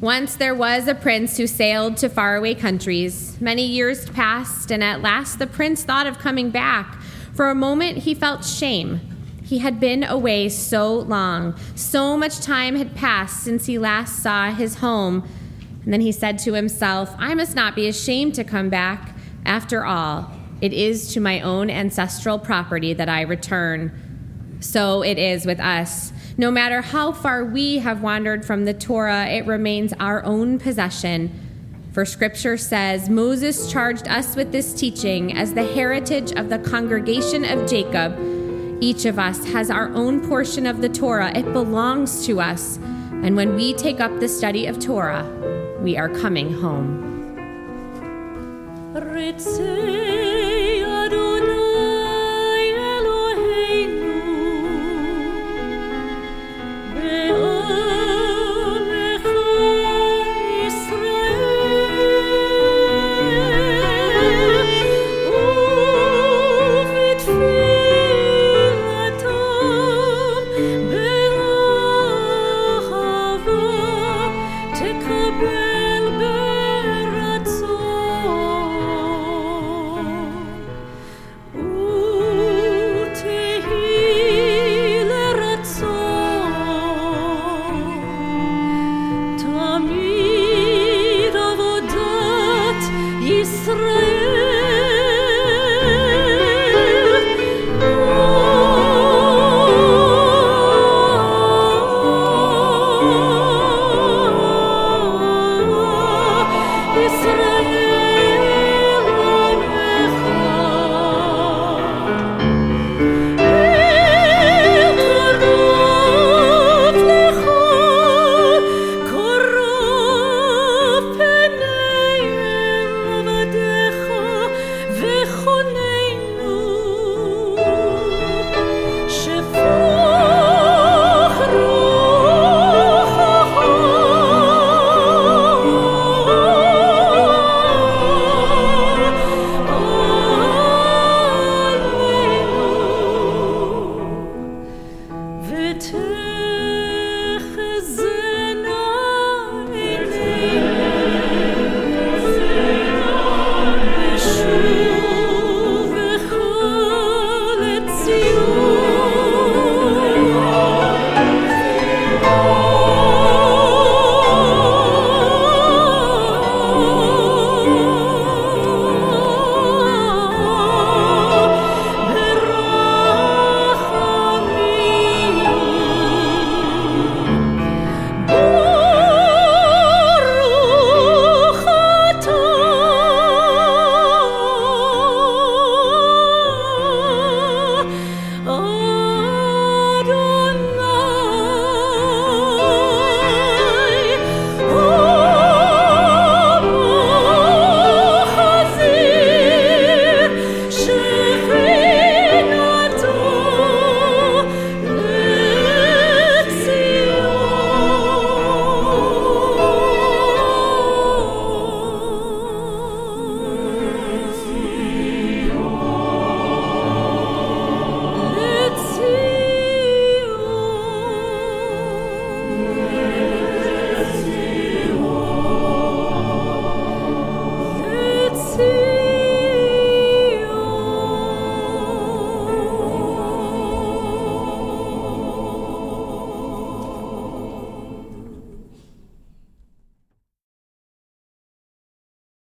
Once there was a prince who sailed to faraway countries. Many years passed, and at last the prince thought of coming back. For a moment, he felt shame. He had been away so long. So much time had passed since he last saw his home. And then he said to himself, I must not be ashamed to come back. After all, it is to my own ancestral property that I return. So it is with us. No matter how far we have wandered from the Torah, it remains our own possession. For scripture says, Moses charged us with this teaching as the heritage of the congregation of Jacob. Each of us has our own portion of the Torah, it belongs to us. And when we take up the study of Torah, we are coming home.